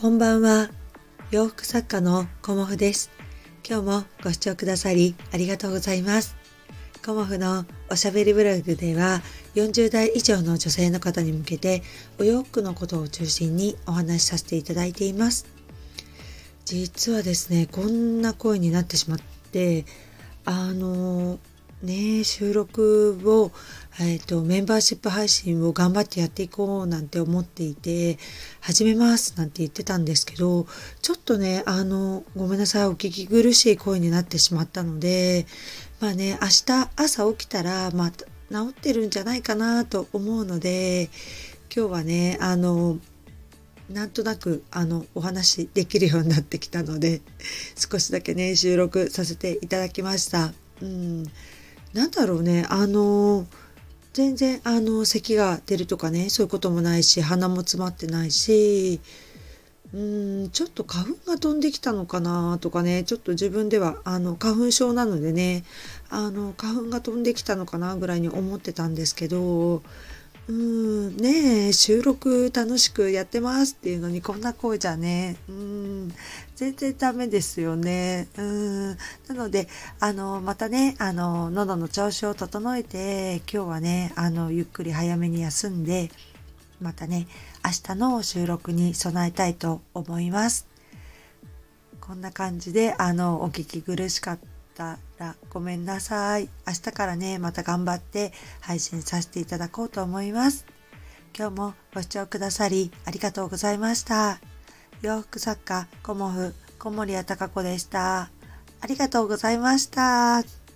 こんばんは。洋服作家のコモフです。今日もご視聴くださりありがとうございます。コモフのおしゃべりブログでは40代以上の女性の方に向けてお洋服のことを中心にお話しさせていただいています。実はですね、こんな声になってしまって、あのね収録を、えーと、メンバーシップ配信を頑張ってやっていこうなんて思っていて始めますなんて言ってたんですけどちょっとねあのごめんなさいお聞き苦しい声になってしまったのでまあね明日朝起きたらまあ治ってるんじゃないかなと思うので今日はねあのなんとなくあのお話できるようになってきたので少しだけね収録させていただきました。うん、なんだろうねあの全然あの咳が出るとかねそういうこともないし鼻も詰まってないしうんちょっと花粉が飛んできたのかなとかねちょっと自分ではあの花粉症なのでねあの花粉が飛んできたのかなぐらいに思ってたんですけどうんねえ収録楽しくやってますっていうのにこんな声じゃね。うん全然ダメですよね。うんなのであのまたねあの喉の調子を整えて今日はねあのゆっくり早めに休んでまたね明日の収録に備えたいと思います。こんな感じであのお聞き苦しかったらごめんなさい。明日からね、また頑張って配信させていただこうと思います。今日もご視聴くださりありがとうございました。洋服作家、コモフ、小森屋隆子でした。ありがとうございました。